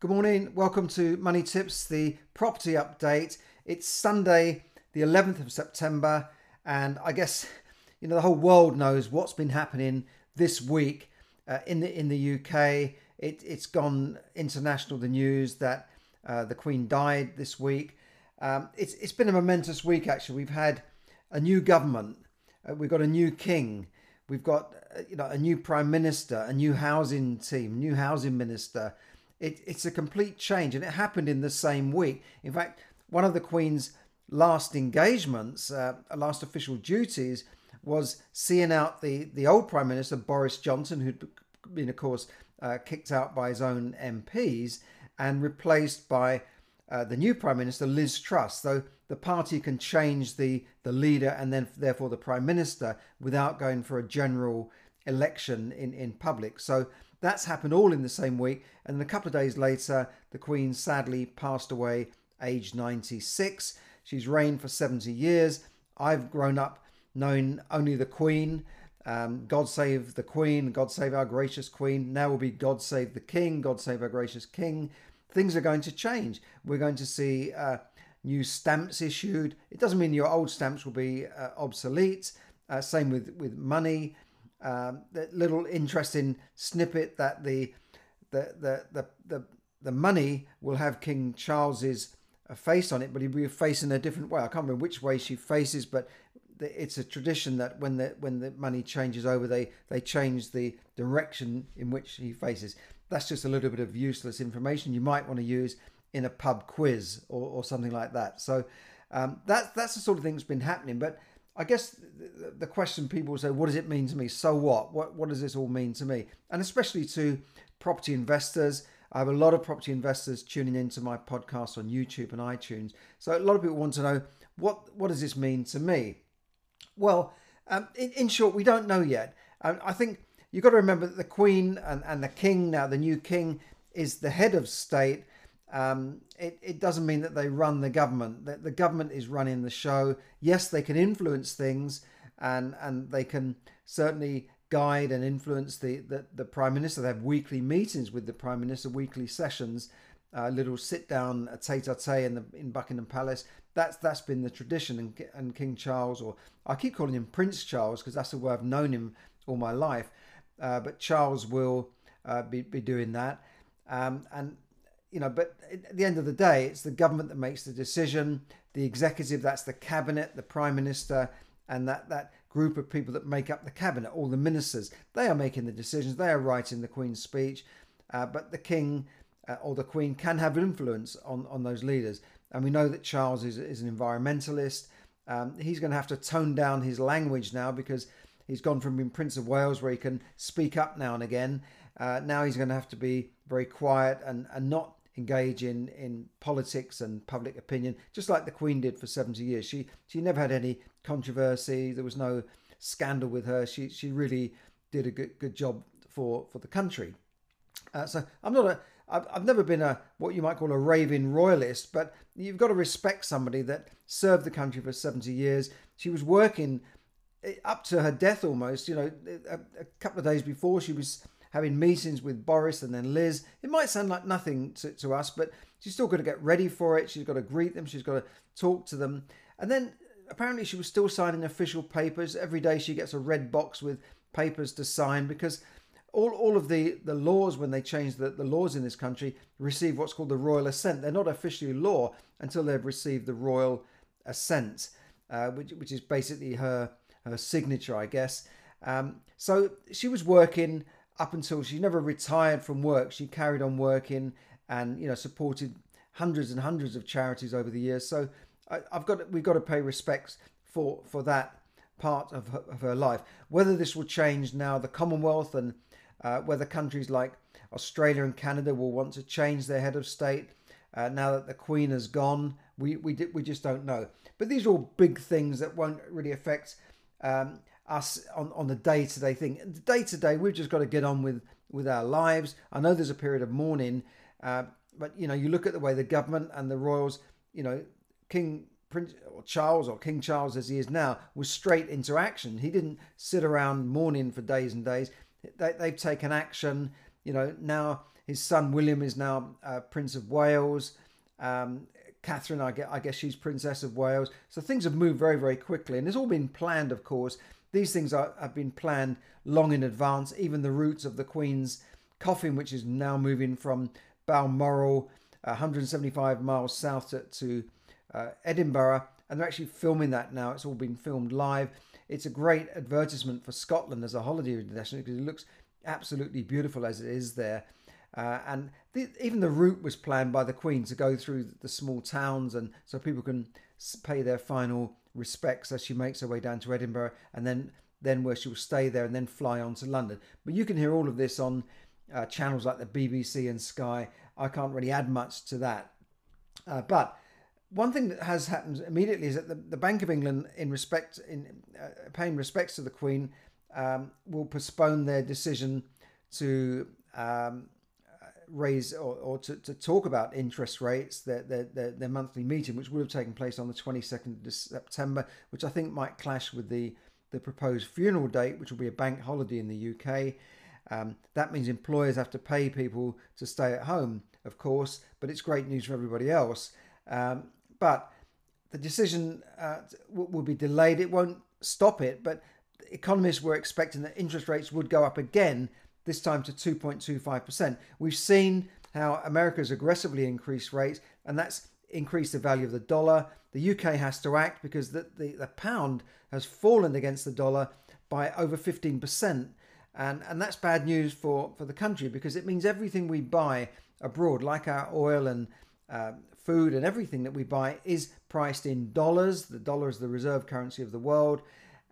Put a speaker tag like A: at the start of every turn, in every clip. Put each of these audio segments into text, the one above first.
A: Good morning. Welcome to Money Tips, the property update. It's Sunday, the 11th of September, and I guess you know the whole world knows what's been happening this week uh, in the in the UK. It, has gone international. The news that uh, the Queen died this week. Um, it's it's been a momentous week actually. We've had a new government. Uh, we've got a new king. We've got uh, you know a new prime minister, a new housing team, new housing minister. It, it's a complete change, and it happened in the same week. In fact, one of the Queen's last engagements, uh, last official duties, was seeing out the the old prime minister Boris Johnson, who'd been, of course, uh, kicked out by his own MPs, and replaced by uh, the new prime minister Liz Truss. Though the party can change the the leader and then therefore the prime minister without going for a general election in in public. So that's happened all in the same week. And a couple of days later, the Queen sadly passed away, aged 96. She's reigned for 70 years. I've grown up knowing only the Queen. Um, God save the Queen, God save our gracious Queen. Now will be God save the King, God save our gracious King. Things are going to change. We're going to see uh, new stamps issued. It doesn't mean your old stamps will be uh, obsolete. Uh, same with, with money. Um, the little interesting snippet that the the the the the, the money will have King Charles's uh, face on it, but he'll be facing a different way. I can't remember which way she faces, but it's a tradition that when the when the money changes over, they they change the direction in which he faces. That's just a little bit of useless information you might want to use in a pub quiz or, or something like that. So um, that that's the sort of thing that's been happening. But I guess the question people say, what does it mean to me? So what? What what does this all mean to me? And especially to property investors. I have a lot of property investors tuning into my podcast on YouTube and iTunes. So a lot of people want to know what what does this mean to me? Well, um, in, in, short, we don't know yet. Um, I think you've got to remember that the Queen and, and the King, now the new King, is the head of state um, it, it doesn't mean that they run the government. The, the government is running the show. Yes, they can influence things and, and they can certainly guide and influence the, the, the Prime Minister. They have weekly meetings with the Prime Minister, weekly sessions, uh, little sit down, a tete a tete in, the, in Buckingham Palace. That's, that's been the tradition. And, and King Charles, or I keep calling him Prince Charles because that's the way I've known him all my life. Uh, but Charles will uh, be, be doing that. Um, and you know, but at the end of the day, it's the government that makes the decision. The executive, that's the cabinet, the prime minister, and that, that group of people that make up the cabinet, all the ministers. They are making the decisions. They are writing the Queen's speech. Uh, but the king uh, or the Queen can have influence on, on those leaders. And we know that Charles is, is an environmentalist. Um, he's going to have to tone down his language now because he's gone from being Prince of Wales, where he can speak up now and again. Uh, now he's going to have to be very quiet and, and not engage in, in politics and public opinion, just like the Queen did for 70 years. She she never had any controversy. There was no scandal with her. She she really did a good good job for for the country. Uh, so I'm not a I've, I've never been a what you might call a raving royalist, but you've got to respect somebody that served the country for 70 years. She was working eh, up to her death almost. You know, a, a couple of days before she was having meetings with Boris and then Liz. It might sound like nothing to, to us, but she's still got to get ready for it. She's got to greet them, she's got to talk to them. And then apparently she was still signing official papers. Every day she gets a red box with papers to sign because all, all of the, the laws, when they change the, the laws in this country, receive what's called the royal assent. They're not officially law until they've received the royal assent, uh, which, which is basically her, her signature, I guess. Um, so she was working up until she never retired from work. She carried on working and you know supported hundreds and hundreds of charities over the years. So I, have got we've got to pay respects for for that part of her, of her life. Whether this will change now, the Commonwealth and uh, whether countries like Australia and Canada will want to change their head of state uh, now that the Queen has gone, we we we just don't know. But these are all big things that won't really affect um, us on, on the day to day thing. The day to day, we've just got to get on with, with our lives. I know there's a period of mourning, uh, but you know, you look at the way the government and the royals, you know, King Prince or Charles or King Charles as he is now was straight into action. He didn't sit around mourning for days and days. They, they've taken action. you know, now his son William is now uh, Prince of Wales. Um, Catherine, I guess, I guess she's Princess of Wales. So things have moved very, very quickly, and it's all been planned, of course. These things are, have been planned long in advance. Even the routes of the Queen's coffin, which is now moving from Balmoral, 175 miles south to, to uh, Edinburgh, and they're actually filming that now. It's all been filmed live. It's a great advertisement for Scotland as a holiday destination because it looks absolutely beautiful as it is there. Uh, and the, even the route was planned by the Queen to go through the small towns, and so people can pay their final respects as she makes her way down to Edinburgh, and then then where she will stay there and then fly on to London. But you can hear all of this on uh, channels like the BBC and Sky. I can't really add much to that. Uh, but one thing that has happened immediately is that the, the Bank of England, in respect in uh, paying respects to the Queen, um, will postpone their decision to um, raise or, or to, to, talk about interest rates, their, their, their, monthly meeting, which would have taken place on the 22nd of September, which I think might clash with the, the proposed funeral date, which will be a bank holiday in the UK. Um, that means employers have to pay people to stay at home, of course, but it's great news for everybody else. Um, but the decision uh, will be delayed. It won't stop it, but economists were expecting that interest rates would go up again, this time to 2.25%. We've seen how America's aggressively increased rates, and that's increased the value of the dollar. The UK has to act because the, the, the pound has fallen against the dollar by over 15%. And, and that's bad news for, for the country because it means everything we buy abroad, like our oil and uh, food and everything that we buy, is priced in dollars. The dollar is the reserve currency of the world.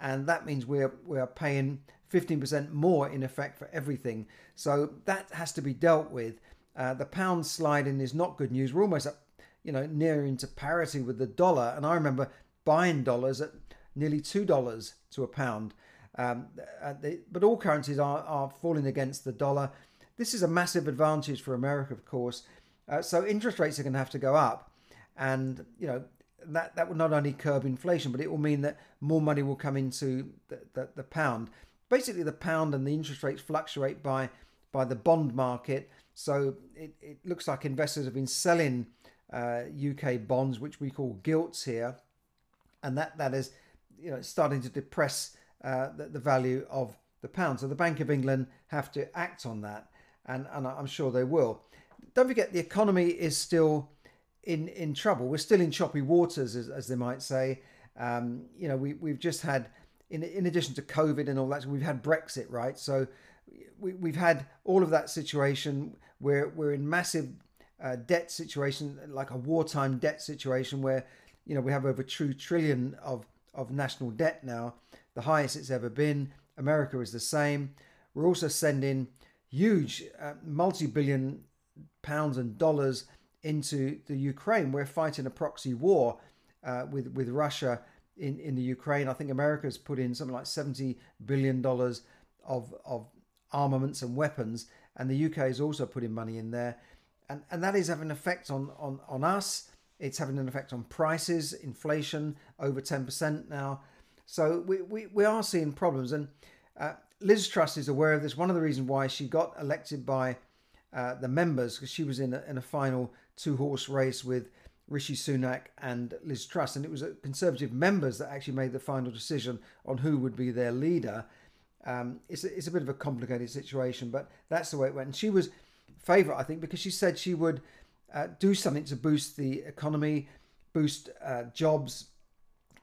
A: And that means we're, we're paying 15% more in effect for everything. So that has to be dealt with. Uh, the pound sliding is not good news. We're almost up, you know, near into parity with the dollar. And I remember buying dollars at nearly $2 to a pound. Um, uh, they, but all currencies are, are falling against the dollar. This is a massive advantage for America, of course. Uh, so interest rates are going to have to go up. And, you know, that, that will not only curb inflation, but it will mean that more money will come into the, the, the pound basically the pound and the interest rates fluctuate by by the bond market. So it, it looks like investors have been selling uh, UK bonds, which we call gilts here, and that that is you know starting to depress uh, the, the value of the pound. So the Bank of England have to act on that, and and I'm sure they will. Don't forget the economy is still in in trouble. We're still in choppy waters, as, as they might say. Um, you know, we we've just had in, in addition to COVID and all that, we've had Brexit, right? So we, we've had all of that situation where we're in massive uh, debt situation, like a wartime debt situation where, you know, we have over two trillion of, of national debt now, the highest it's ever been. America is the same. We're also sending huge uh, multi-billion pounds and dollars into the Ukraine. We're fighting a proxy war uh, with with Russia in, in the Ukraine. I think America has put in something like $70 billion of, of armaments and weapons, and the UK has also put in money in there. And, and that is having an effect on, on, on us. It's having an effect on prices, inflation over 10% now. So we, we, we are seeing problems. And uh, Liz Truss is aware of this. One of the reasons why she got elected by uh, the members, because she was in a, in a final two horse race with Rishi Sunak and Liz Truss, and it was Conservative members that actually made the final decision on who would be their leader. Um, it's, a, it's a bit of a complicated situation, but that's the way it went. And she was favourite, I think, because she said she would uh, do something to boost the economy, boost uh, jobs,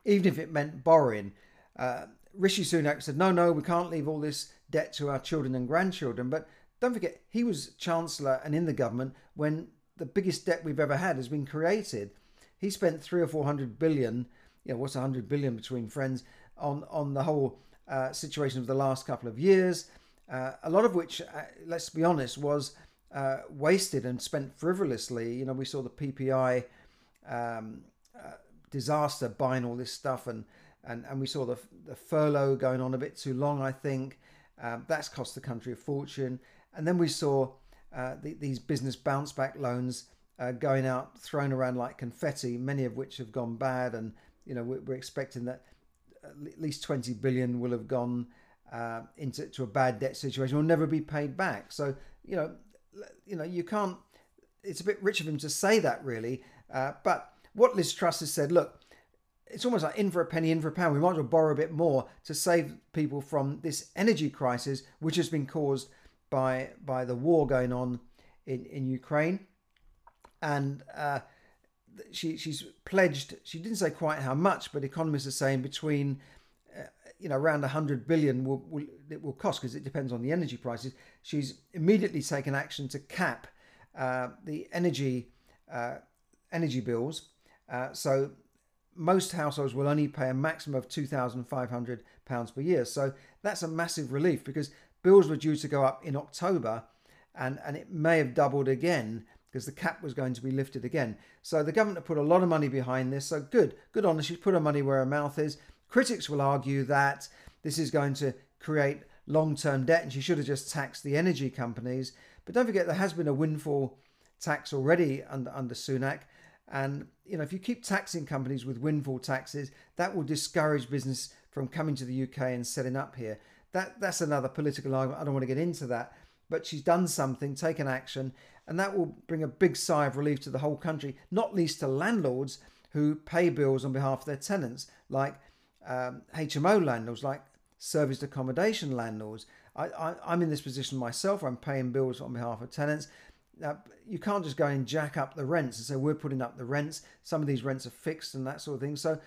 A: even if it meant borrowing. Uh, Rishi Sunak said, no, no, we can't leave all this debt to our children and grandchildren. But don't forget, he was Chancellor and in the government when the biggest debt we've ever had has been created. He spent three or four hundred billion, you know, what's a hundred billion between friends, on on the whole uh, situation of the last couple of years. Uh, a lot of which, uh, let's be honest, was uh, wasted and spent frivolously. You know, we saw the PPI um, uh, disaster buying all this stuff, and and and we saw the the furlough going on a bit too long. I think um, that's cost the country a fortune. And then we saw uh, the, these business bounce back loans uh, going out, thrown around like confetti, many of which have gone bad. And, you know, we're, we're expecting that at least 20 billion will have gone uh, into to a bad debt situation will never be paid back. So you know, you know, you can't. It's a bit rich of him to say that, really. Uh, but what Liz Truss has said, look, it's almost like in for a penny, in for a pound. We might as well borrow a bit more to save people from this energy crisis, which has been caused by by the war going on in in Ukraine. And uh, she she's pledged. She didn't say quite how much, but economists are saying between uh, you know around 100 billion will, will it will cost because it depends on the energy prices. She's immediately taken action to cap uh, the energy uh, energy bills. Uh, so most households will only pay a maximum of £2,500 per year. So that's a massive relief because bills were due to go up in October and, and it may have doubled again because the cap was going to be lifted again. So the government put a lot of money behind this. So good, good on her. She's put her money where her mouth is. Critics will argue that this is going to create long term debt and she should have just taxed the energy companies. But don't forget, there has been a windfall tax already under, under Sunak. And you know, if you keep taxing companies with windfall taxes, that will discourage business from coming to the UK and setting up here. That that's another political argument. I don't want to get into that. But she's done something, taken action, and that will bring a big sigh of relief to the whole country, not least to landlords who pay bills on behalf of their tenants, like um, HMO landlords, like serviced accommodation landlords. I, am in this position myself. I'm paying bills on behalf of tenants. Uh, you can't just go and jack up the rents and say we're putting up the rents. Some of these rents are fixed and that sort of thing. So,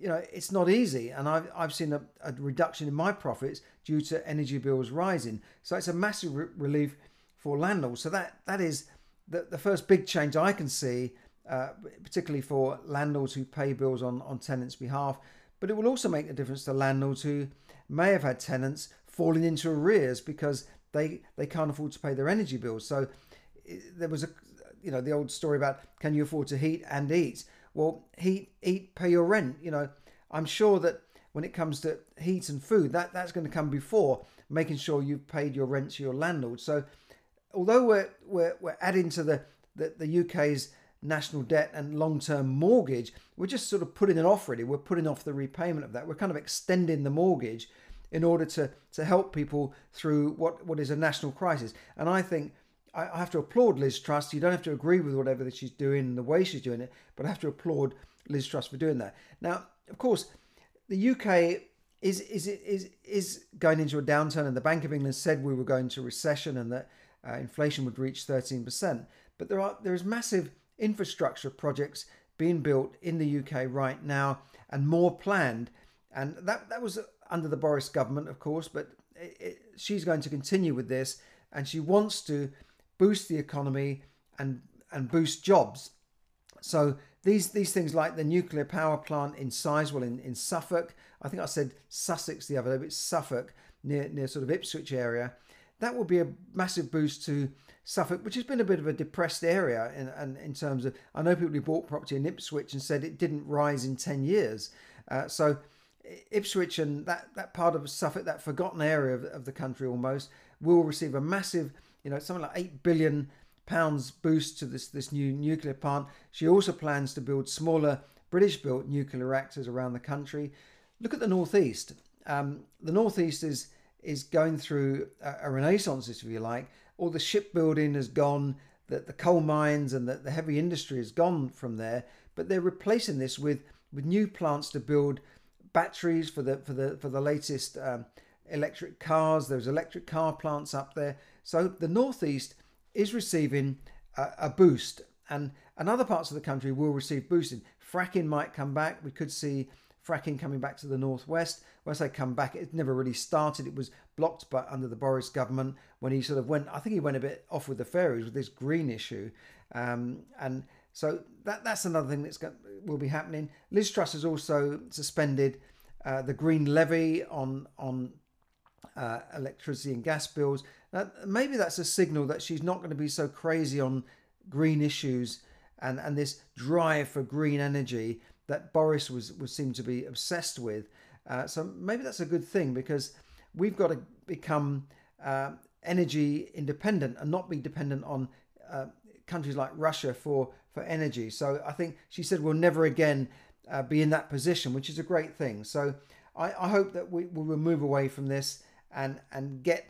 A: you know, it's not easy. And I've, I've seen a, a reduction in my profits due to energy bills rising. So it's a massive re- relief for landlords. So that that is the, the first big change I can see, uh, particularly for landlords who pay bills on, on tenants' behalf. But it will also make a difference to landlords who may have had tenants falling into arrears because they, they can't afford to pay their energy bills. So there was a you know the old story about can you afford to heat and eat well heat eat pay your rent you know. I'm sure that when it comes to heat and food that that's going to come before making sure you've paid your rent to your landlord. So although we're we're, we're adding to the, the the uk's national debt and long-term mortgage we're just sort of putting it off really. We're putting off the repayment of that. We're kind of extending the mortgage in order to to help people through what what is a national crisis. And i think I have to applaud Liz Truss. You don't have to agree with whatever that she's doing and the way she's doing it, but I have to applaud Liz Truss for doing that. Now, of course, the UK is is is is going into a downturn, and the Bank of England said we were going to recession and that uh, inflation would reach thirteen percent. But there are there is massive infrastructure projects being built in the UK right now, and more planned. And that that was under the Boris government, of course, but it, it, she's going to continue with this, and she wants to boost the economy and and boost jobs. So these these things like the nuclear power plant in Sizewell in, in Suffolk, I think I said Sussex the other day, but it's Suffolk near near sort of Ipswich area. That will be a massive boost to Suffolk, which has been a bit of a depressed area in, in, in terms of. I know people who bought property in Ipswich and said it didn't rise in 10 years. Uh, so Ipswich and that, that part of Suffolk, that forgotten area of, of the country almost, will receive a massive you know, something like eight billion pounds boost to this this new nuclear plant. She also plans to build smaller British-built nuclear reactors around the country. Look at the northeast. Um, the northeast is is going through a, a renaissance, if you like. All the shipbuilding has gone, that the coal mines and the, the heavy industry has gone from there, but they're replacing this with with new plants to build batteries for the for the for the latest um, electric cars. There's electric car plants up there. So the northeast is receiving a, a boost, and, and other parts of the country will receive boosting. Fracking might come back. We could see fracking coming back to the northwest. When I say come back, it never really started. It was blocked by under the Boris government when he sort of went. I think he went a bit off with the fairies with this green issue, um, and so that that's another thing that's going, will be happening. Liz Truss has also suspended uh, the green levy on on uh, electricity and gas bills. Now, maybe that's a signal that she's not going to be so crazy on green issues and, and this drive for green energy that Boris was, was seemed to be obsessed with. Uh, so maybe that's a good thing because we've got to become uh, energy independent and not be dependent on uh, countries like Russia for, for energy. So I think she said we'll never again uh, be in that position, which is a great thing. So I, I hope that we will move away from this and and get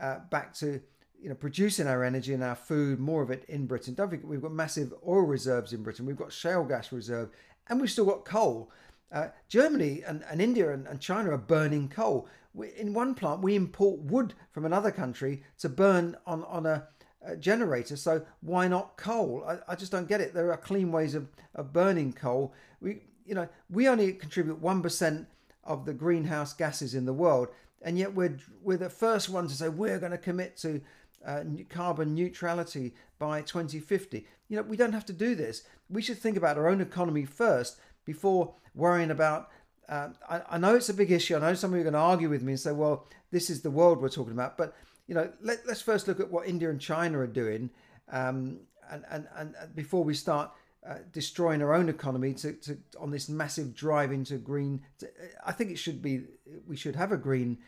A: uh, back to you know producing our energy and our food more of it in Britain. Don't forget we've got massive oil reserves in Britain. We've got shale gas reserve, and we've still got coal. Uh, Germany and, and India and, and, China are burning coal. We, in one plant, we import wood from another country to burn on on a, a generator. So why not coal? I, I, just don't get it. There are clean ways of, of burning coal. We you know we only contribute one percent of the greenhouse gases in the world, and yet we're we're the first ones to say we're going to commit to uh, carbon neutrality by 2050. You know, we don't have to do this. We should think about our own economy first before worrying about. Uh, I, I, know it's a big issue. I know some of you are going to argue with me and say, "Well, this is the world we're talking about." But you know, let, us first look at what India and China are doing, um, and, and and before we start uh, destroying our own economy to, to on this massive drive into green. To, I think it should be we should have a green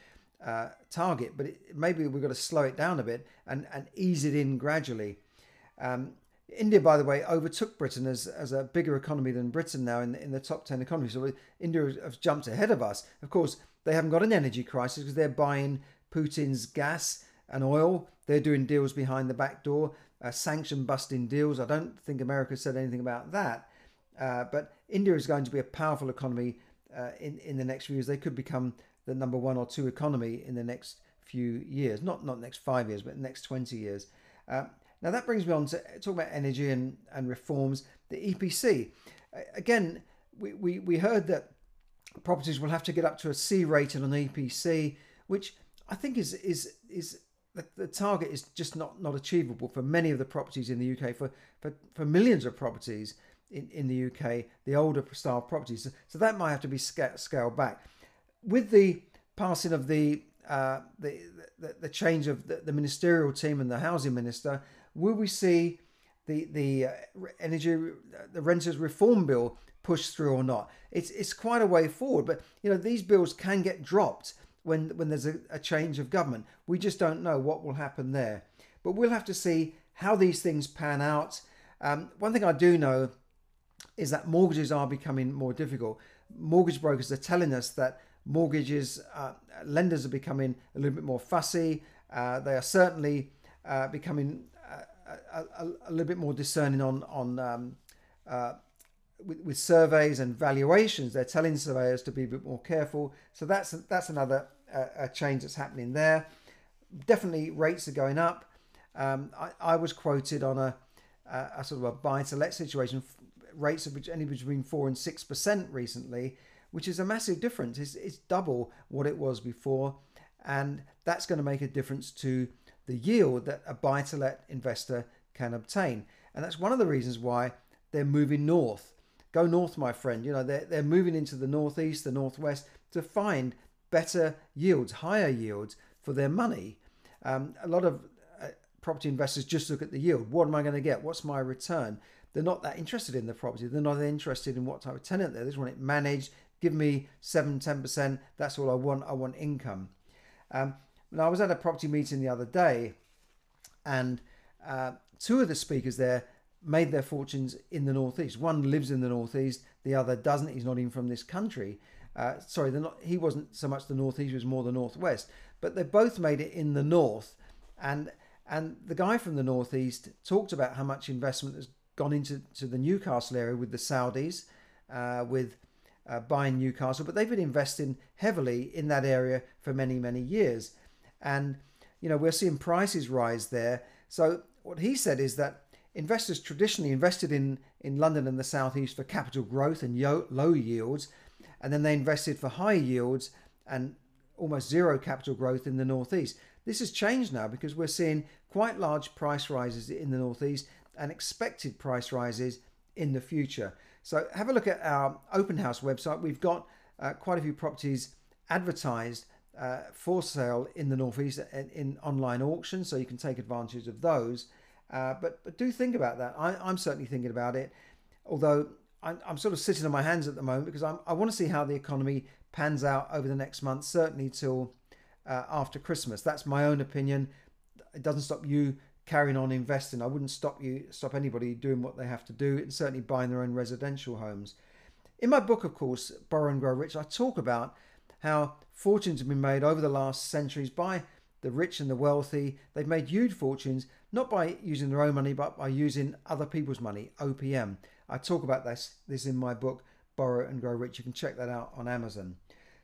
A: uh, target, but it, maybe we've got to slow it down a bit and, and ease it in gradually. Um, India, by the way, overtook Britain as, as a bigger economy than Britain now in, in the top 10 economies. So India has jumped ahead of us. Of course, they haven't got an energy crisis because they're buying Putin's gas and oil. They're doing deals behind the back door, uh, sanction busting deals. I don't think America said anything about that. Uh, but India is going to be a powerful economy uh, in, in the next few years. They could become the number one or two economy in the next few years. Not not next five years, but next 20 years. Uh, now that brings me on to talk about energy and, and reforms. The EPC. Again, we, we, we heard that properties will have to get up to a C rating on EPC, which I think is is is the, the target is just not not achievable for many of the properties in the UK for for, for millions of properties in, in the UK, the older style properties. So, so that might have to be scaled back with the passing of the uh, the, the, the change of the, the, ministerial team and the housing minister, will we see the the uh, energy the renters reform bill pushed through or not? It's it's quite a way forward, but you know these bills can get dropped when when there's a, a change of government. We just don't know what will happen there, but we'll have to see how these things pan out. Um, one thing I do know is that mortgages are becoming more difficult. Mortgage brokers are telling us that mortgages, uh, lenders are becoming a little bit more fussy. Uh, they are certainly uh, becoming uh, a, a, a, little bit more discerning on on um, uh, with, with, surveys and valuations. They're telling surveyors to be a bit more careful. So that's that's another uh, change that's happening there. Definitely, rates are going up. Um, I, I, was quoted on a, a sort of a buy to let situation, rates of which anywhere between four and six percent recently which is a massive difference. It's, it's double what it was before, and that's going to make a difference to the yield that a buy to let investor can obtain. And that's one of the reasons why they're moving north. Go north, my friend. You know, they're, they're moving into the northeast, the northwest to find better yields, higher yields for their money. Um, a lot of uh, property investors just look at the yield. What am I going to get? What's my return? They're not that interested in the property. They're not interested in what type of tenant. They just want it managed, give me 7 10%. That's all I want. I want income. Um, now, I was at a property meeting the other day, and uh, two of the speakers there made their fortunes in the Northeast. One lives in the Northeast, the other doesn't. He's not even from this country. Uh, sorry, not, he wasn't so much the Northeast, he was more the Northwest. But they both made it in the North. And and the guy from the Northeast talked about how much investment has gone into to the Newcastle area with the Saudis, uh, with uh, buying Newcastle, but they've been investing heavily in that area for many, many years. And, you know, we're seeing prices rise there. So, what he said is that investors traditionally invested in, in London and the Southeast for capital growth and yo- low yields, and then they invested for high yields and almost zero capital growth in the Northeast. This has changed now because we're seeing quite large price rises in the Northeast and expected price rises in the future. So have a look at our open house website. We've got uh, quite a few properties advertised uh, for sale in the northeast in, in, online auctions, so you can take advantage of those. Uh, but but do think about that. I, am certainly thinking about it, although I'm, I'm, sort of sitting on my hands at the moment because I'm, i want to see how the economy pans out over the next month, certainly till uh, after Christmas. That's my own opinion. It doesn't stop you carrying on investing. I wouldn't stop you stop anybody doing what they have to do and certainly buying their own residential homes. In my book, of course, Borrow and Grow Rich, I talk about how fortunes have been made over the last centuries by the rich and the wealthy. They've made huge fortunes not by using their own money, but by using other people's money, OPM. I talk about this, this in my book, Borrow and Grow Rich. You can check that out on Amazon.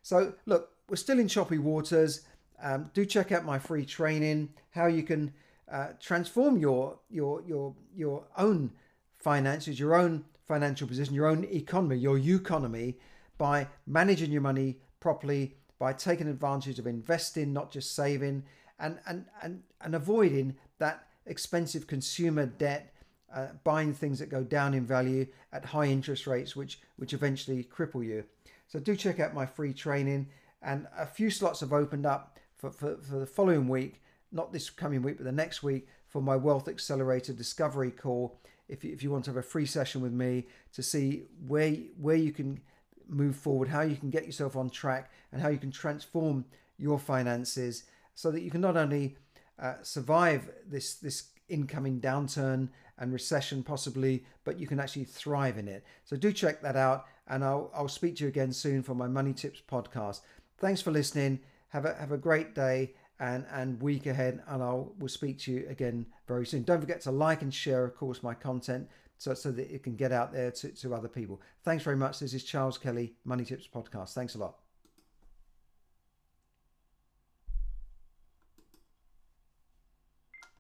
A: So, look, we're still in choppy waters. Um, do check out my free training, how you can uh, transform your your your your own finances, your own financial position, your own economy, your economy, by managing your money properly, by taking advantage of investing, not just saving, and and and, and avoiding that expensive consumer debt, uh, buying things that go down in value at high interest rates, which which eventually cripple you. So do check out my free training, and a few slots have opened up for, for, for the following week, not this coming week, but the next week for my Wealth Accelerator Discovery call. If you, if you want to have a free session with me to see where where you can move forward, how you can get yourself on track, and how you can transform your finances so that you can not only uh, survive this this incoming downturn and recession possibly, but you can actually thrive in it. So do check that out, and I'll I'll speak to you again soon for my Money Tips podcast. Thanks for listening. Have a have a great day and and week ahead, and I'll will speak to you again very soon. Don't forget to like and share, of course, my content so so that it can get out there to, to other people. Thanks very much. This is Charles Kelly, Money Tips Podcast. Thanks a lot.